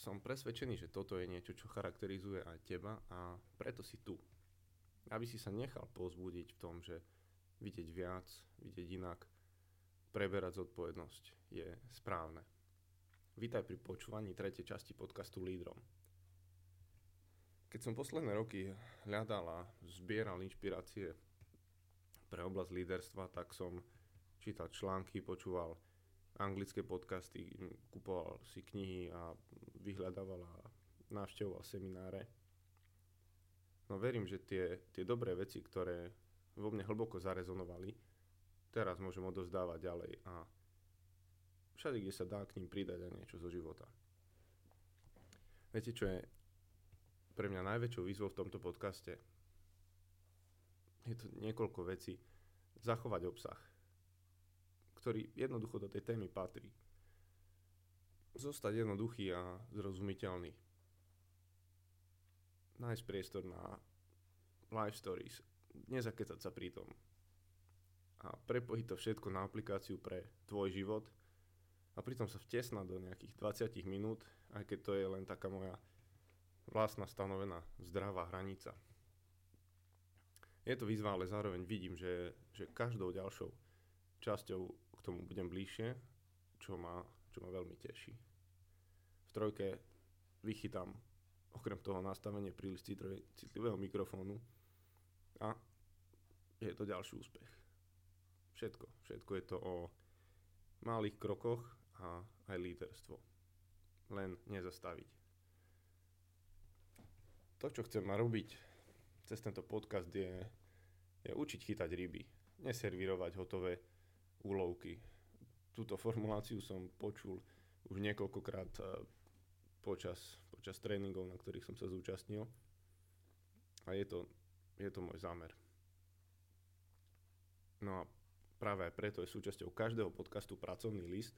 Som presvedčený, že toto je niečo, čo charakterizuje aj teba a preto si tu. Aby si sa nechal pozbudiť v tom, že vidieť viac, vidieť inak, preberať zodpovednosť je správne. Vítaj pri počúvaní tretej časti podcastu Lídrom. Keď som posledné roky hľadal a zbieral inšpirácie pre oblasť líderstva, tak som čítal články, počúval anglické podcasty, kupoval si knihy a vyhľadával a navštevoval semináre. No verím, že tie, tie dobré veci, ktoré vo mne hlboko zarezonovali, teraz môžem odozdávať ďalej a všade, kde sa dá k ním pridať aj niečo zo života. Viete, čo je pre mňa najväčšou výzvou v tomto podcaste? Je to niekoľko vecí. Zachovať obsah, ktorý jednoducho do tej témy patrí. Zostať jednoduchý a zrozumiteľný. Nájsť priestor na live stories, nezakecať sa pri tom. A prepojiť to všetko na aplikáciu pre tvoj život a pritom sa vtesnať do nejakých 20 minút, aj keď to je len taká moja vlastná stanovená zdravá hranica. Je to výzva, ale zároveň vidím, že, že každou ďalšou časťou k tomu budem bližšie, čo ma, čo ma veľmi teší. V trojke vychytám okrem toho nastavenie príliš citlivého mikrofónu a je to ďalší úspech. Všetko. Všetko je to o malých krokoch a aj líderstvo. Len nezastaviť. To, čo chcem robiť cez tento podcast je, je učiť chytať ryby. Neservírovať hotové úlovky. Túto formuláciu som počul už niekoľkokrát eh, počas, počas tréningov, na ktorých som sa zúčastnil. A je to, je to môj zámer. No a práve preto je súčasťou každého podcastu pracovný list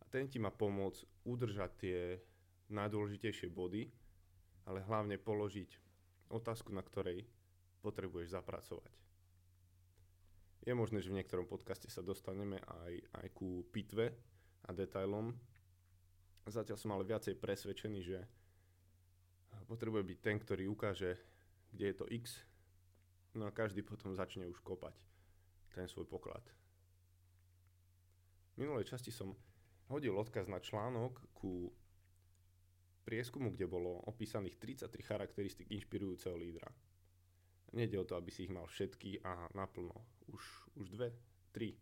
a ten ti má pomôcť udržať tie najdôležitejšie body, ale hlavne položiť otázku, na ktorej potrebuješ zapracovať. Je možné, že v niektorom podcaste sa dostaneme aj, aj ku pitve a detailom. Zatiaľ som ale viacej presvedčený, že potrebuje byť ten, ktorý ukáže, kde je to X, no a každý potom začne už kopať ten svoj poklad. V minulej časti som hodil odkaz na článok ku prieskumu, kde bolo opísaných 33 charakteristik inšpirujúceho lídra. Nede o to, aby si ich mal všetky a naplno. Už, už dve, tri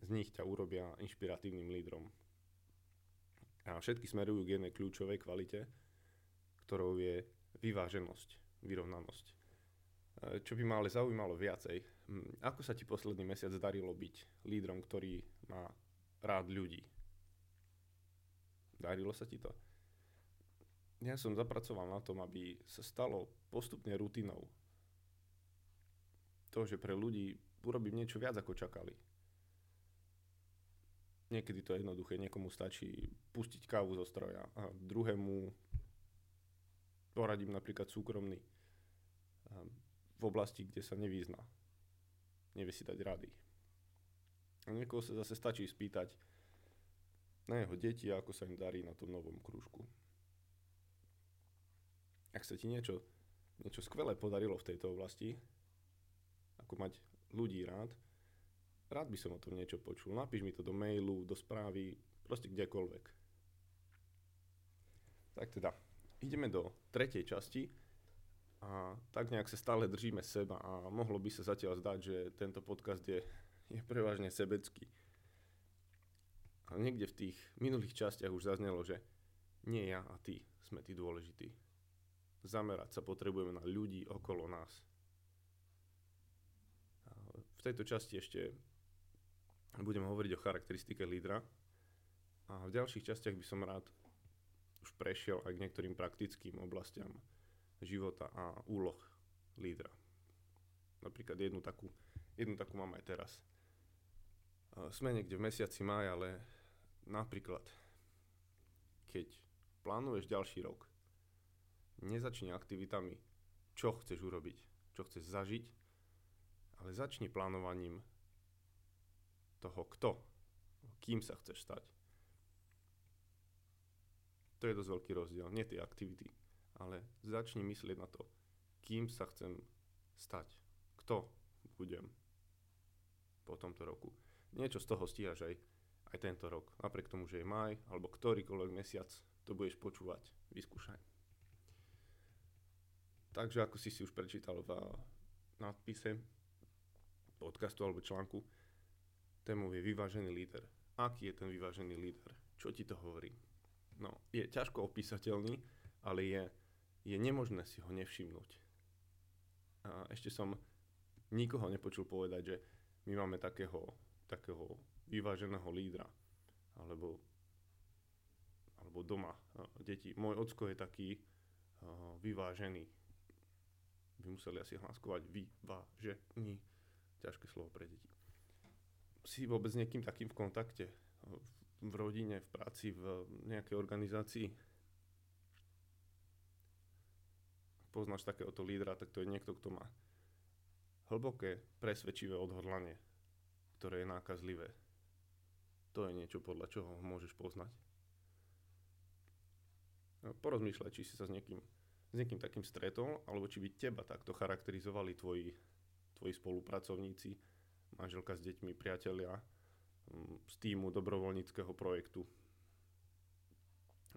z nich ťa urobia inšpiratívnym lídrom. A všetky smerujú k jednej kľúčovej kvalite, ktorou je vyváženosť, vyrovnanosť. E, čo by ma ale zaujímalo viacej, ako sa ti posledný mesiac darilo byť lídrom, ktorý má rád ľudí? Darilo sa ti to? ja som zapracoval na tom, aby sa stalo postupne rutinou. To, že pre ľudí urobím niečo viac, ako čakali. Niekedy to je jednoduché, niekomu stačí pustiť kávu zo stroja a druhému poradím napríklad súkromný v oblasti, kde sa nevýzna. Nevie si dať rady. A niekoho sa zase stačí spýtať na jeho deti, ako sa im darí na tom novom krúžku ak sa ti niečo, niečo skvelé podarilo v tejto oblasti, ako mať ľudí rád, rád by som o tom niečo počul. Napíš mi to do mailu, do správy, proste kdekoľvek. Tak teda, ideme do tretej časti a tak nejak sa stále držíme seba a mohlo by sa zatiaľ zdať, že tento podcast je, je prevažne sebecký. Ale niekde v tých minulých častiach už zaznelo, že nie ja a ty sme tí dôležití zamerať sa potrebujeme na ľudí okolo nás. V tejto časti ešte budem hovoriť o charakteristike lídra a v ďalších častiach by som rád už prešiel aj k niektorým praktickým oblastiam života a úloh lídra. Napríklad jednu takú, jednu takú mám aj teraz. Sme niekde v mesiaci máj, ale napríklad keď plánuješ ďalší rok, nezačni aktivitami, čo chceš urobiť, čo chceš zažiť, ale začni plánovaním toho, kto, kým sa chceš stať, To je dosť veľký rozdiel. Nie tie aktivity, ale začni myslieť na to, kým sa chcem stať. Kto budem po tomto roku. Niečo z toho stíhaš aj, aj tento rok. Napriek tomu, že je maj, alebo ktorýkoľvek mesiac to budeš počúvať, vyskúšaj. Takže ako si si už prečítal v nadpise podcastu alebo článku, témou je vyvážený líder. Aký je ten vyvážený líder? Čo ti to hovorí? No, je ťažko opísateľný, ale je, je nemožné si ho nevšimnúť. A ešte som nikoho nepočul povedať, že my máme takého, takého vyváženého lídra. Alebo, alebo doma deti. Môj ocko je taký uh, vyvážený. By museli asi hláskovať vyvážený. Ťažké slovo pre deti si vôbec s niekým takým v kontakte? V rodine, v práci, v nejakej organizácii? Poznáš takéhoto lídra, tak to je niekto, kto má hlboké, presvedčivé odhodlanie, ktoré je nákazlivé. To je niečo, podľa čoho ho môžeš poznať. No, porozmýšľaj, či si sa s niekým, s niekým takým stretol, alebo či by teba takto charakterizovali tvoji, tvoji spolupracovníci, manželka s deťmi, priatelia mm, z týmu dobrovoľníckého projektu.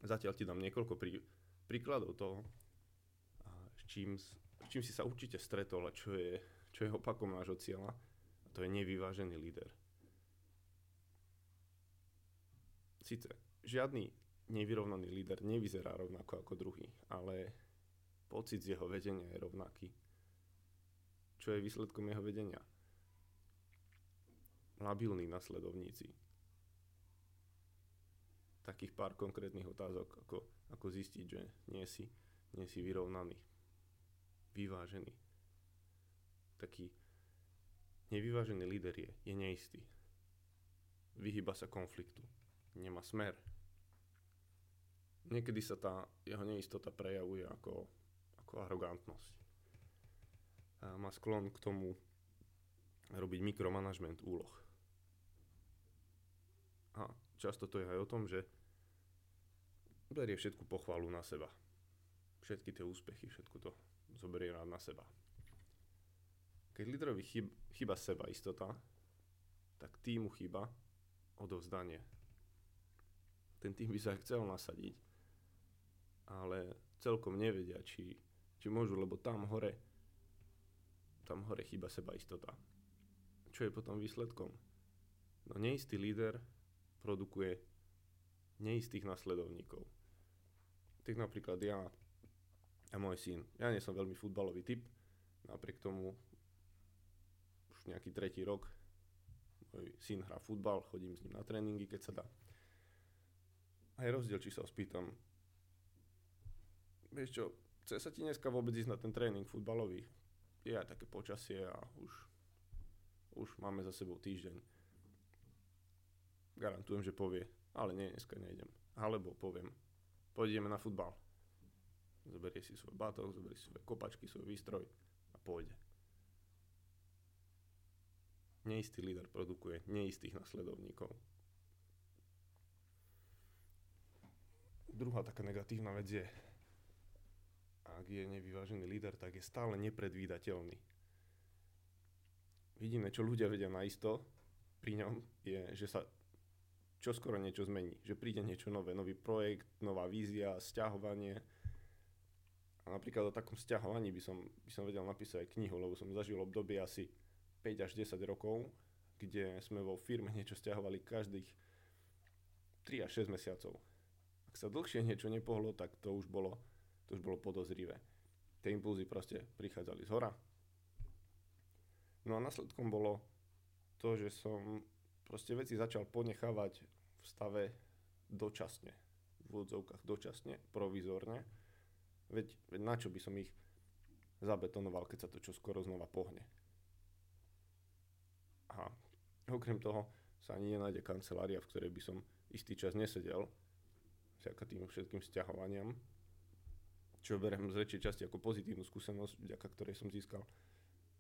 Zatiaľ ti dám niekoľko prí, príkladov toho, s čím, s čím si sa určite stretol a čo je, čo je opakom nášho cieľa. A to je nevyvážený líder. Sice žiadny nevyrovnaný líder nevyzerá rovnako ako druhý, ale pocit z jeho vedenia je rovnaký. Čo je výsledkom jeho vedenia? labilní nasledovníci. Takých pár konkrétnych otázok, ako, ako zistiť, že nie si, nie si vyrovnaný, vyvážený. Taký nevyvážený líder je, je neistý. Vyhyba sa konfliktu. Nemá smer. Niekedy sa tá jeho neistota prejavuje ako, ako arogantnosť. Má sklon k tomu robiť mikromanagement úloh. A často to je aj o tom, že berie všetku pochvalu na seba. Všetky tie úspechy, všetko to zoberie rád na seba. Keď líderovi chyb, chyba seba istota, tak týmu chyba odovzdanie. Ten tým by sa chcel nasadiť, ale celkom nevedia, či, či môžu, lebo tam hore, tam hore chyba seba istota. Čo je potom výsledkom? No neistý líder produkuje neistých nasledovníkov. Tak napríklad ja a môj syn. Ja nie som veľmi futbalový typ, napriek tomu už nejaký tretí rok môj syn hrá futbal, chodím s ním na tréningy, keď sa dá. A je rozdiel, či sa ho spýtam, vieš čo, chce sa ti dneska vôbec ísť na ten tréning futbalový? Je aj také počasie a už, už máme za sebou týždeň garantujem, že povie, ale nie, dneska nejdem. Alebo poviem, pôjdeme na futbal. Zoberie si svoj bátok, zoberie si svoje kopačky, svoj výstroj a pôjde. Neistý líder produkuje neistých nasledovníkov. Druhá taká negatívna vec je, ak je nevyvážený líder, tak je stále nepredvídateľný. Vidíme, čo ľudia vedia naisto pri ňom, je, že sa čo skoro niečo zmení. Že príde niečo nové, nový projekt, nová vízia, sťahovanie. A napríklad o takom sťahovaní by som, by som vedel napísať aj knihu, lebo som zažil obdobie asi 5 až 10 rokov, kde sme vo firme niečo stiahovali každých 3 až 6 mesiacov. Ak sa dlhšie niečo nepohlo, tak to už bolo, to už bolo podozrivé. Tie impulzy proste prichádzali z hora. No a následkom bolo to, že som proste veci začal ponechávať v stave dočasne, v úvodzovkách dočasne, provizorne. Veď, veď na čo by som ich zabetonoval, keď sa to čo skoro znova pohne. A okrem toho sa ani nenájde kancelária, v ktorej by som istý čas nesedel, vďaka tým všetkým sťahovaniam, čo beriem z väčšej časti ako pozitívnu skúsenosť, vďaka ktorej som získal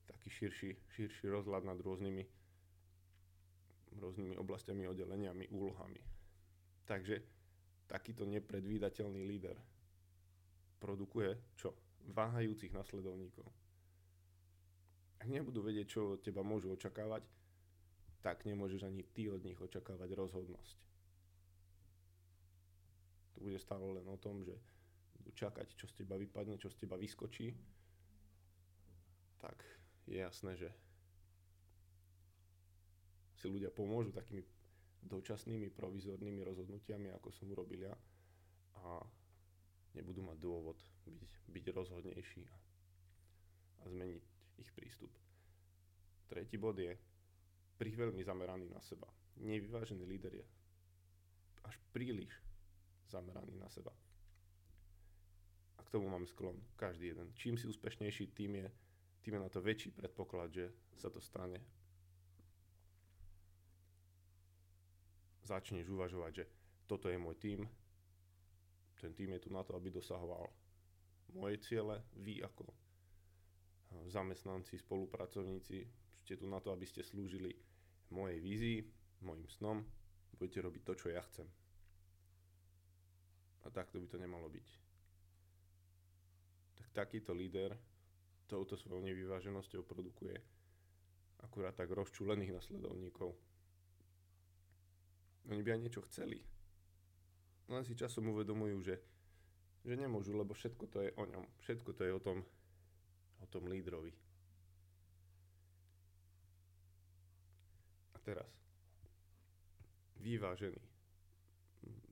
taký širší, širší rozhľad nad rôznymi rôznymi oblastiami, oddeleniami, úlohami. Takže takýto nepredvídateľný líder produkuje čo? Váhajúcich nasledovníkov. Ak nebudú vedieť, čo od teba môžu očakávať, tak nemôžeš ani ty od nich očakávať rozhodnosť. To bude stále len o tom, že čakať, čo z teba vypadne, čo z teba vyskočí, tak je jasné, že si ľudia pomôžu takými dočasnými provizornými rozhodnutiami, ako som urobil ja a nebudú mať dôvod byť, byť rozhodnejší a, a zmeniť ich prístup. Tretí bod je veľmi zameraný na seba. Nevyvážený líder je až príliš zameraný na seba. A k tomu máme sklon každý jeden. Čím si úspešnejší, tým je, tým je na to väčší predpoklad, že sa to stane. Začneš uvažovať, že toto je môj tým, ten tým je tu na to, aby dosahoval moje ciele, vy ako eh, zamestnanci, spolupracovníci, ste tu na to, aby ste slúžili mojej vízii, mojim snom, budete robiť to, čo ja chcem. A takto by to nemalo byť. Tak takýto líder touto svojou nevyváženosťou produkuje akurát tak rozčúlených nasledovníkov. Oni by aj niečo chceli, len si časom uvedomujú, že, že nemôžu, lebo všetko to je o ňom. Všetko to je o tom, o tom lídrovi. A teraz, vyvážení,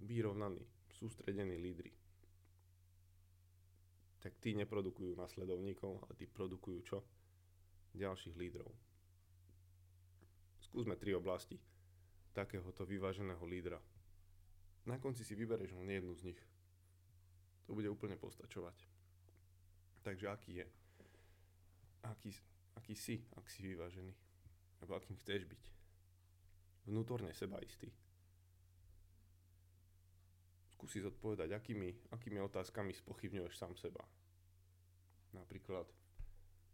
vyrovnaní, sústredení lídry, tak tí neprodukujú nasledovníkov, ale tí produkujú čo? Ďalších lídrov. Skúsme tri oblasti takéhoto vyváženého lídra na konci si vybereš len jednu z nich. To bude úplne postačovať. Takže aký je? Aký, aký si, ak si vyvážený? Alebo akým chceš byť? Vnútorne sebaistý. Skúsi zodpovedať, akými, akými otázkami spochybňuješ sám seba. Napríklad,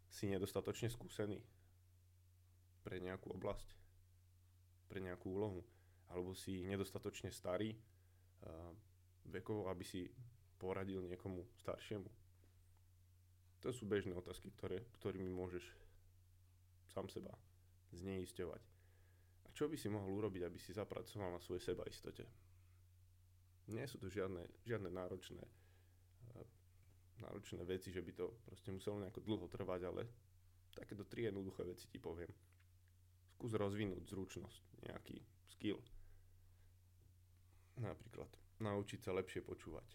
si nedostatočne skúsený pre nejakú oblasť, pre nejakú úlohu, alebo si nedostatočne starý vekovo, aby si poradil niekomu staršiemu? To sú bežné otázky, ktoré, ktorými môžeš sám seba zneisťovať. A čo by si mohol urobiť, aby si zapracoval na svojej sebaistote? Nie sú to žiadne, žiadne náročné, náročné veci, že by to proste muselo nejako dlho trvať, ale takéto tri jednoduché veci ti poviem. Skús rozvinúť zručnosť, nejaký skill, Napríklad naučiť sa lepšie počúvať.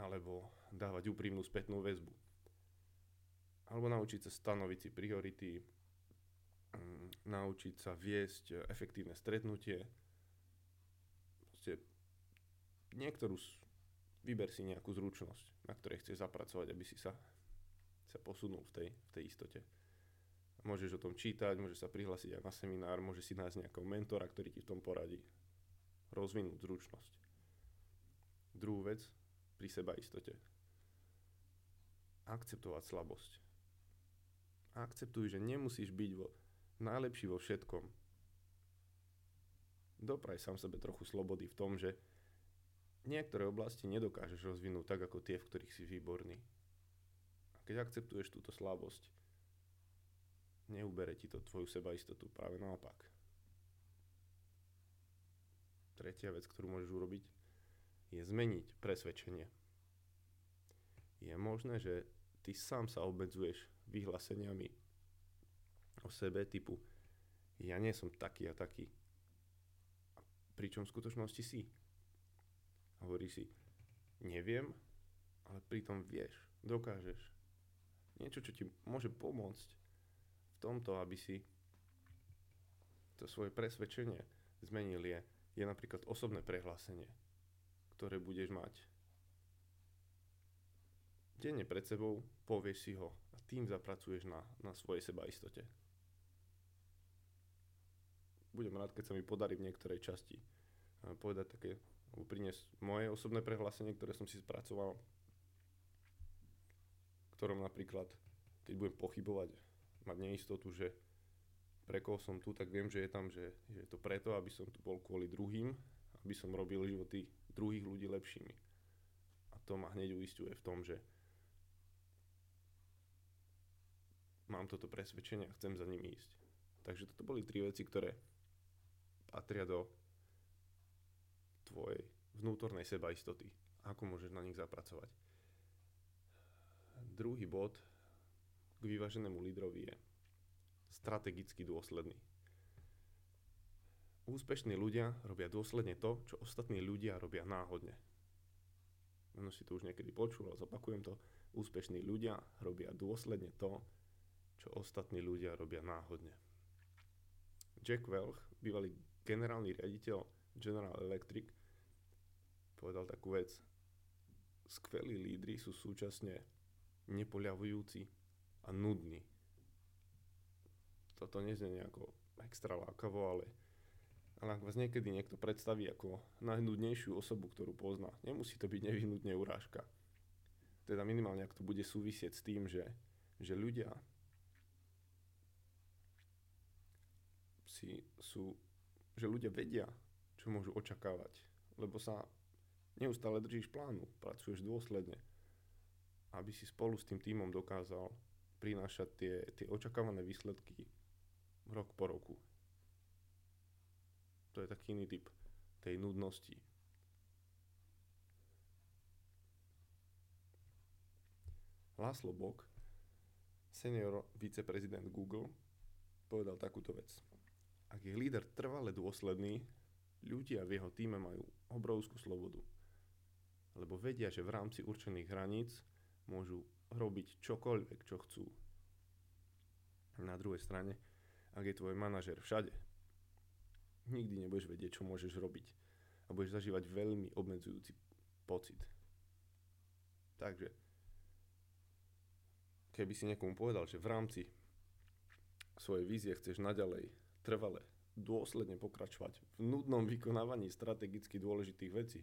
Alebo dávať úprimnú spätnú väzbu. Alebo naučiť sa stanoviť si priority, mm, naučiť sa viesť efektívne stretnutie. Proste niektorú, vyber si nejakú zručnosť, na ktorej chceš zapracovať, aby si sa, sa posunul v tej, v tej istote. Môžeš o tom čítať, môžeš sa prihlásiť aj na seminár, môžeš si nájsť nejakého mentora, ktorý ti v tom poradí rozvinúť zručnosť. Druhú vec, pri seba istote. Akceptovať slabosť. Akceptuj, že nemusíš byť vo, najlepší vo všetkom. Dopraj sám sebe trochu slobody v tom, že niektoré oblasti nedokážeš rozvinúť tak, ako tie, v ktorých si výborný. A keď akceptuješ túto slabosť, neubere ti to tvoju sebaistotu, práve naopak tretia vec, ktorú môžeš urobiť, je zmeniť presvedčenie. Je možné, že ty sám sa obmedzuješ vyhláseniami o sebe typu ja nie som taký a taký. Pričom v skutočnosti si. Hovorí si, neviem, ale pritom vieš, dokážeš. Niečo, čo ti môže pomôcť v tomto, aby si to svoje presvedčenie zmenil je je napríklad osobné prehlásenie, ktoré budeš mať. Denne pred sebou povieš si ho a tým zapracuješ na, na svojej sebaistote. Budem rád, keď sa mi podarí v niektorej časti povedať také, alebo priniesť moje osobné prehlásenie, ktoré som si spracoval, ktorom napríklad, keď budem pochybovať, mať neistotu, že pre koho som tu, tak viem, že je tam, že, že je to preto, aby som tu bol kvôli druhým, aby som robil životy druhých ľudí lepšími. A to ma hneď uistuje v tom, že mám toto presvedčenie a chcem za ním ísť. Takže toto boli tri veci, ktoré patria do tvojej vnútornej sebaistoty. Ako môžeš na nich zapracovať. Druhý bod k vyváženému lídrovi je strategicky dôsledný. Úspešní ľudia robia dôsledne to, čo ostatní ľudia robia náhodne. Možno si to už niekedy počul, ale zopakujem to. Úspešní ľudia robia dôsledne to, čo ostatní ľudia robia náhodne. Jack Welch, bývalý generálny riaditeľ General Electric, povedal takú vec. Skvelí lídry sú súčasne nepoľavujúci a nudní. Toto neznie nejako extra lákavo, ale, ale ak vás niekedy niekto predstaví ako najnudnejšiu osobu, ktorú pozná, nemusí to byť nevyhnutne urážka. Teda minimálne, ak to bude súvisieť s tým, že, že ľudia si sú, že ľudia vedia, čo môžu očakávať, lebo sa neustále držíš plánu, pracuješ dôsledne, aby si spolu s tým týmom dokázal prinášať tie, tie očakávané výsledky rok po roku. To je taký iný typ tej nudnosti. Laszlo Bock, senior viceprezident Google, povedal takúto vec. Ak je líder trvale dôsledný, ľudia v jeho týme majú obrovskú slobodu. Lebo vedia, že v rámci určených hraníc môžu robiť čokoľvek, čo chcú. Na druhej strane, ak je tvoj manažer všade, nikdy nebudeš vedieť, čo môžeš robiť a budeš zažívať veľmi obmedzujúci pocit. Takže, keby si niekomu povedal, že v rámci svojej vízie chceš naďalej trvale, dôsledne pokračovať v nudnom vykonávaní strategicky dôležitých vecí,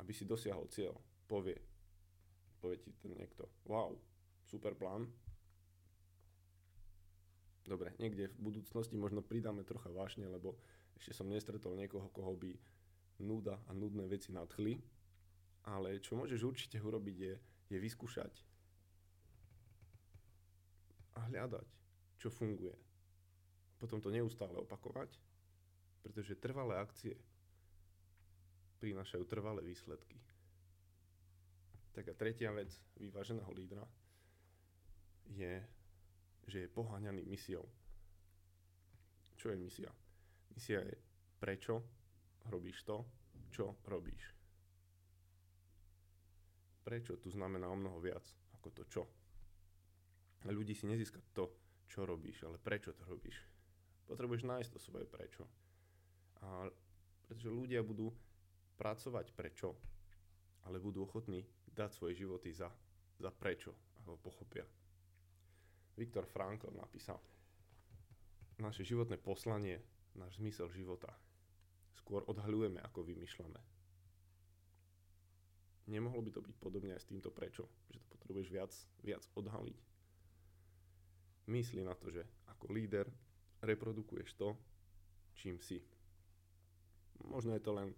aby si dosiahol cieľ, povie, povie ti ten niekto, wow, super plán, Dobre, niekde v budúcnosti možno pridáme trocha vášne, lebo ešte som nestretol niekoho, koho by nuda a nudné veci nadchli. Ale čo môžeš určite urobiť je, je vyskúšať a hľadať, čo funguje. Potom to neustále opakovať, pretože trvalé akcie prinášajú trvalé výsledky. Tak a tretia vec vyváženého lídra je, že je poháňaný misiou. Čo je misia? Misia je prečo robíš to, čo robíš. Prečo tu znamená o mnoho viac ako to čo. Ľudí si nezíska to, čo robíš, ale prečo to robíš potrebuješ nájsť to svoje prečo. A pretože ľudia budú pracovať prečo, ale budú ochotní dať svoje životy za, za prečo, ako pochopia. Viktor Frankl napísal, naše životné poslanie, náš zmysel života skôr odhaľujeme, ako vymýšľame. Nemohlo by to byť podobne aj s týmto prečo, že to potrebuješ viac, viac odhaliť. Myslí na to, že ako líder reprodukuješ to, čím si. Možno je to len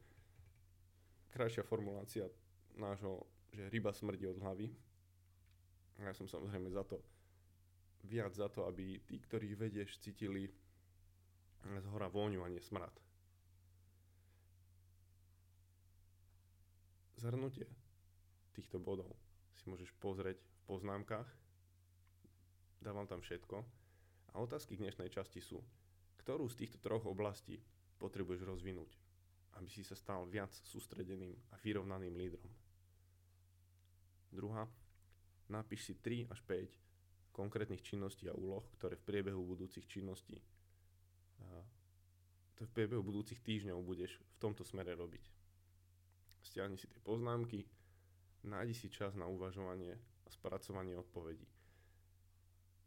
krajšia formulácia nášho, že ryba smrdí od hlavy. Ja som samozrejme za to, viac za to, aby tí, ktorých vedieš, cítili z hora vôňu a nie smrad. Zhrnutie týchto bodov si môžeš pozrieť v poznámkach. Dávam tam všetko a otázky k dnešnej časti sú, ktorú z týchto troch oblastí potrebuješ rozvinúť, aby si sa stal viac sústredeným a vyrovnaným lídrom. Druhá, napíš si 3 až 5 konkrétnych činností a úloh, ktoré v priebehu budúcich činností to v priebehu budúcich týždňov budeš v tomto smere robiť. Stiahni si tie poznámky, nájdi si čas na uvažovanie a spracovanie odpovedí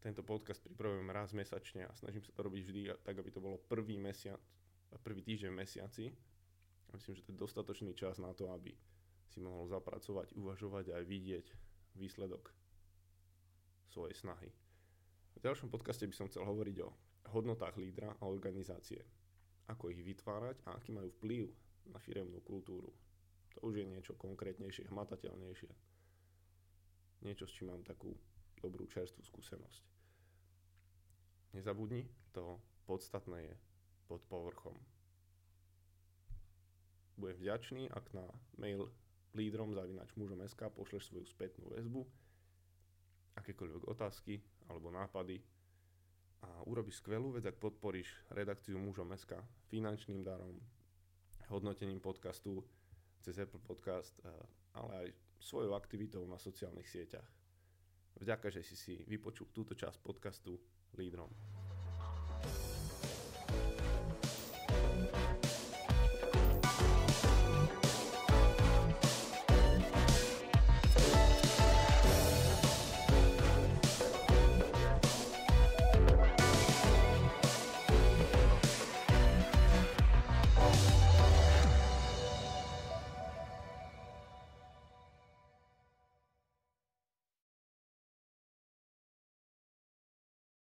tento podcast pripravujem raz mesačne a snažím sa to robiť vždy tak, aby to bolo prvý mesiac, prvý týždeň v mesiaci. Myslím, že to je dostatočný čas na to, aby si mohol zapracovať, uvažovať a aj vidieť výsledok svojej snahy. V ďalšom podcaste by som chcel hovoriť o hodnotách lídra a organizácie. Ako ich vytvárať a aký majú vplyv na firemnú kultúru. To už je niečo konkrétnejšie, hmatateľnejšie. Niečo, s čím mám takú dobrú čerstvú skúsenosť. Nezabudni, to podstatné je pod povrchom. Budem vďačný, ak na mail lídrom zavinač mužom SK pošleš svoju spätnú väzbu, akékoľvek otázky alebo nápady a urobíš skvelú vec, ak podporíš redakciu mužom SK finančným darom, hodnotením podcastu cez Apple Podcast, eh, ale aj svojou aktivitou na sociálnych sieťach. Vďaka, že si si vypočul túto časť podcastu Lídrom.